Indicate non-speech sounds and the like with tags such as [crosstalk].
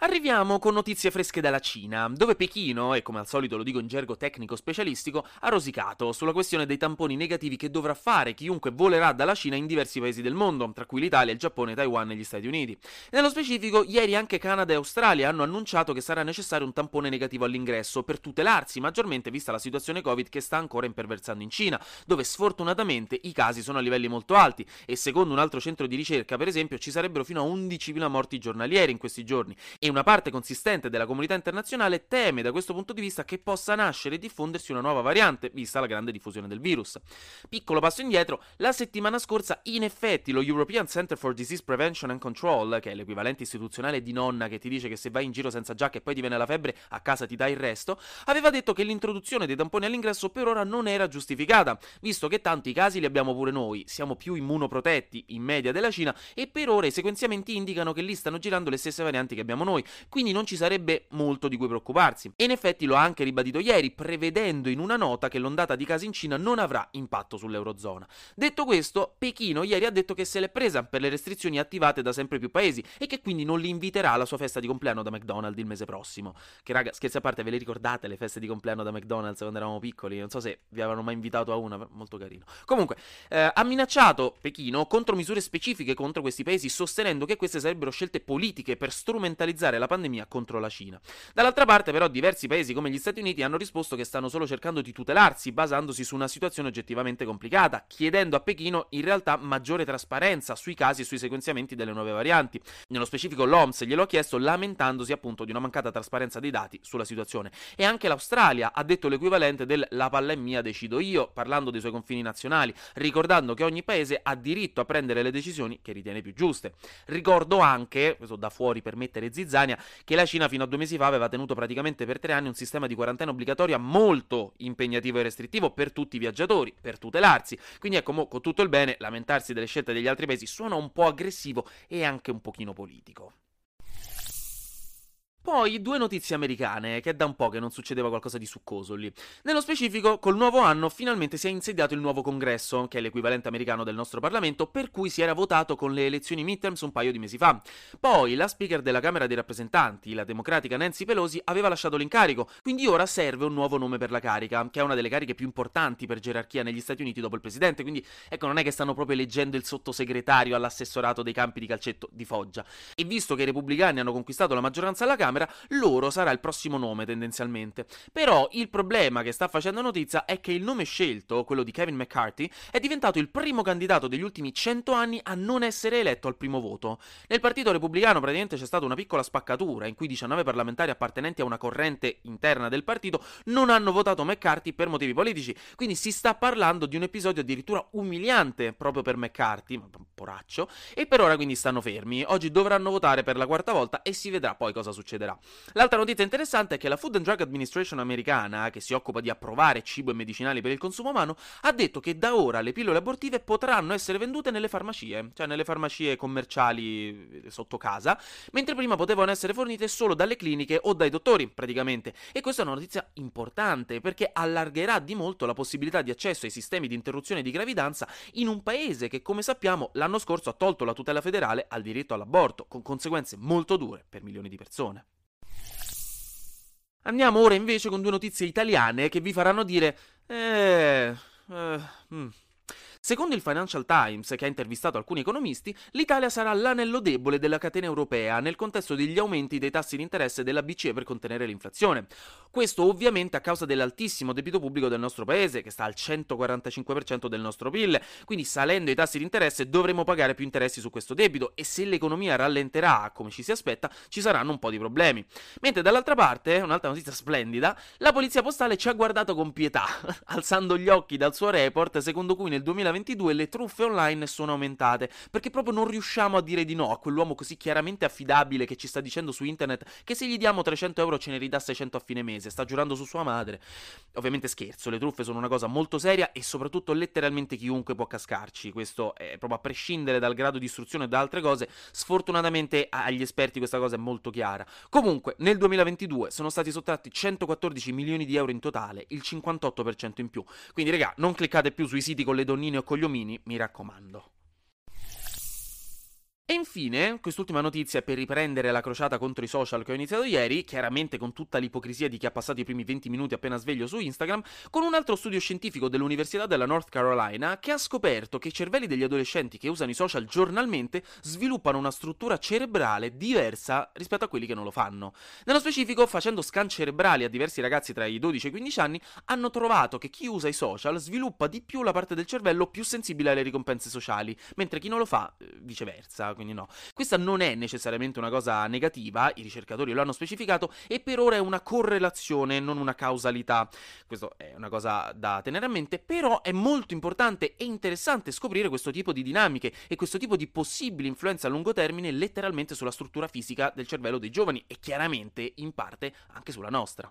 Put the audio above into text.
Arriviamo con notizie fresche dalla Cina, dove Pechino, e come al solito lo dico in gergo tecnico specialistico, ha rosicato sulla questione dei tamponi negativi che dovrà fare chiunque volerà dalla Cina in diversi paesi del mondo, tra cui l'Italia, il Giappone, Taiwan e gli Stati Uniti. Nello specifico, ieri anche Canada e Australia hanno annunciato che sarà necessario un tampone negativo all'ingresso per tutelarsi maggiormente vista la situazione Covid che sta ancora imperversando in Cina, dove sfortunatamente i casi sono a livelli molto alti e secondo un altro centro di ricerca, per esempio, ci sarebbero fino a 11.000 morti giornalieri in questi giorni e una parte consistente della comunità internazionale teme da questo punto di vista che possa nascere e diffondersi una nuova variante, vista la grande diffusione del virus. Piccolo passo indietro, la settimana scorsa in effetti lo European Center for Disease Prevention and Control, che è l'equivalente istituzionale di nonna che ti dice che se vai in giro senza giacca e poi ti viene la febbre, a casa ti dà il resto, aveva detto che l'introduzione dei tamponi all'ingresso per ora non era giustificata, visto che tanti casi li abbiamo pure noi, siamo più immunoprotetti in media della Cina e per ora i sequenziamenti indicano che lì stanno girando le stesse varianti che abbiamo noi, quindi non ci sarebbe molto di cui preoccuparsi. E in effetti lo ha anche ribadito ieri, prevedendo in una nota che l'ondata di casi in Cina non avrà impatto sull'Eurozona. Detto questo, Pechino ieri ha detto che se l'è presa per le restrizioni attivate da sempre più paesi e che quindi non li inviterà alla sua festa di compleanno da McDonald's il mese prossimo. Che raga, scherzi a parte, ve le ricordate le feste di compleanno da McDonald's quando eravamo piccoli? Non so se vi avevano mai invitato a una, molto carino. Comunque, eh, ha minacciato Pechino contro misure specifiche contro questi paesi, sostenendo che queste sarebbero scelte politiche per strumentalizzare la pandemia pandemia contro la Cina. Dall'altra parte, però, diversi paesi come gli Stati Uniti hanno risposto che stanno solo cercando di tutelarsi, basandosi su una situazione oggettivamente complicata, chiedendo a Pechino in realtà maggiore trasparenza sui casi e sui sequenziamenti delle nuove varianti. Nello specifico l'OMS glielo ha chiesto lamentandosi appunto di una mancata trasparenza dei dati sulla situazione. E anche l'Australia ha detto l'equivalente del la palla è mia, decido io, parlando dei suoi confini nazionali, ricordando che ogni paese ha diritto a prendere le decisioni che ritiene più giuste. Ricordo anche, questo da fuori per mettere zizzania, che la Cina fino a due mesi fa aveva tenuto praticamente per tre anni un sistema di quarantena obbligatoria molto impegnativo e restrittivo per tutti i viaggiatori, per tutelarsi. Quindi ecco, con tutto il bene, lamentarsi delle scelte degli altri paesi suona un po' aggressivo e anche un pochino politico. Poi due notizie americane, che è da un po' che non succedeva qualcosa di succoso lì. Nello specifico, col nuovo anno finalmente si è insediato il nuovo congresso, che è l'equivalente americano del nostro Parlamento, per cui si era votato con le elezioni midterms un paio di mesi fa. Poi la speaker della Camera dei rappresentanti, la democratica Nancy Pelosi, aveva lasciato l'incarico, quindi ora serve un nuovo nome per la carica, che è una delle cariche più importanti per gerarchia negli Stati Uniti dopo il presidente, quindi ecco non è che stanno proprio eleggendo il sottosegretario all'assessorato dei campi di calcetto di Foggia. E visto che i repubblicani hanno conquistato la maggioranza alla Camera, Camera, loro sarà il prossimo nome tendenzialmente. Però il problema che sta facendo notizia è che il nome scelto, quello di Kevin McCarthy, è diventato il primo candidato degli ultimi 100 anni a non essere eletto al primo voto. Nel Partito Repubblicano praticamente c'è stata una piccola spaccatura in cui 19 parlamentari appartenenti a una corrente interna del partito non hanno votato McCarthy per motivi politici, quindi si sta parlando di un episodio addirittura umiliante proprio per McCarthy, poraccio, e per ora quindi stanno fermi. Oggi dovranno votare per la quarta volta e si vedrà poi cosa succederà succederà. L'altra notizia interessante è che la Food and Drug Administration americana, che si occupa di approvare cibo e medicinali per il consumo umano, ha detto che da ora le pillole abortive potranno essere vendute nelle farmacie, cioè nelle farmacie commerciali eh, sotto casa, mentre prima potevano essere fornite solo dalle cliniche o dai dottori, praticamente. E questa è una notizia importante perché allargherà di molto la possibilità di accesso ai sistemi di interruzione di gravidanza in un paese che, come sappiamo, l'anno scorso ha tolto la tutela federale al diritto all'aborto, con conseguenze molto dure per milioni di persone. Andiamo ora invece con due notizie italiane che vi faranno dire... Eh... eh mm. Secondo il Financial Times, che ha intervistato alcuni economisti, l'Italia sarà l'anello debole della catena europea nel contesto degli aumenti dei tassi di interesse della BCE per contenere l'inflazione. Questo ovviamente a causa dell'altissimo debito pubblico del nostro paese, che sta al 145% del nostro PIL, quindi salendo i tassi di interesse dovremo pagare più interessi su questo debito e se l'economia rallenterà, come ci si aspetta, ci saranno un po' di problemi. Mentre dall'altra parte, un'altra notizia splendida, la polizia postale ci ha guardato con pietà, [laughs] alzando gli occhi dal suo report secondo cui nel 2020 2022 le truffe online sono aumentate, perché proprio non riusciamo a dire di no a quell'uomo così chiaramente affidabile che ci sta dicendo su internet che se gli diamo 300 euro ce ne ridà 600 a fine mese, sta giurando su sua madre. Ovviamente scherzo, le truffe sono una cosa molto seria e soprattutto letteralmente chiunque può cascarci, questo è proprio a prescindere dal grado di istruzione e da altre cose, sfortunatamente agli esperti questa cosa è molto chiara. Comunque, nel 2022 sono stati sottratti 114 milioni di euro in totale, il 58% in più. Quindi, raga, non cliccate più sui siti con le donnine o con gli omini, mi raccomando. E infine, quest'ultima notizia per riprendere la crociata contro i social che ho iniziato ieri, chiaramente con tutta l'ipocrisia di chi ha passato i primi 20 minuti appena sveglio su Instagram, con un altro studio scientifico dell'Università della North Carolina che ha scoperto che i cervelli degli adolescenti che usano i social giornalmente sviluppano una struttura cerebrale diversa rispetto a quelli che non lo fanno. Nello specifico, facendo scan cerebrali a diversi ragazzi tra i 12 e i 15 anni, hanno trovato che chi usa i social sviluppa di più la parte del cervello più sensibile alle ricompense sociali, mentre chi non lo fa, eh, viceversa quindi no. Questa non è necessariamente una cosa negativa, i ricercatori lo hanno specificato, e per ora è una correlazione, non una causalità. Questo è una cosa da tenere a mente, però è molto importante e interessante scoprire questo tipo di dinamiche e questo tipo di possibili influenze a lungo termine letteralmente sulla struttura fisica del cervello dei giovani e chiaramente in parte anche sulla nostra.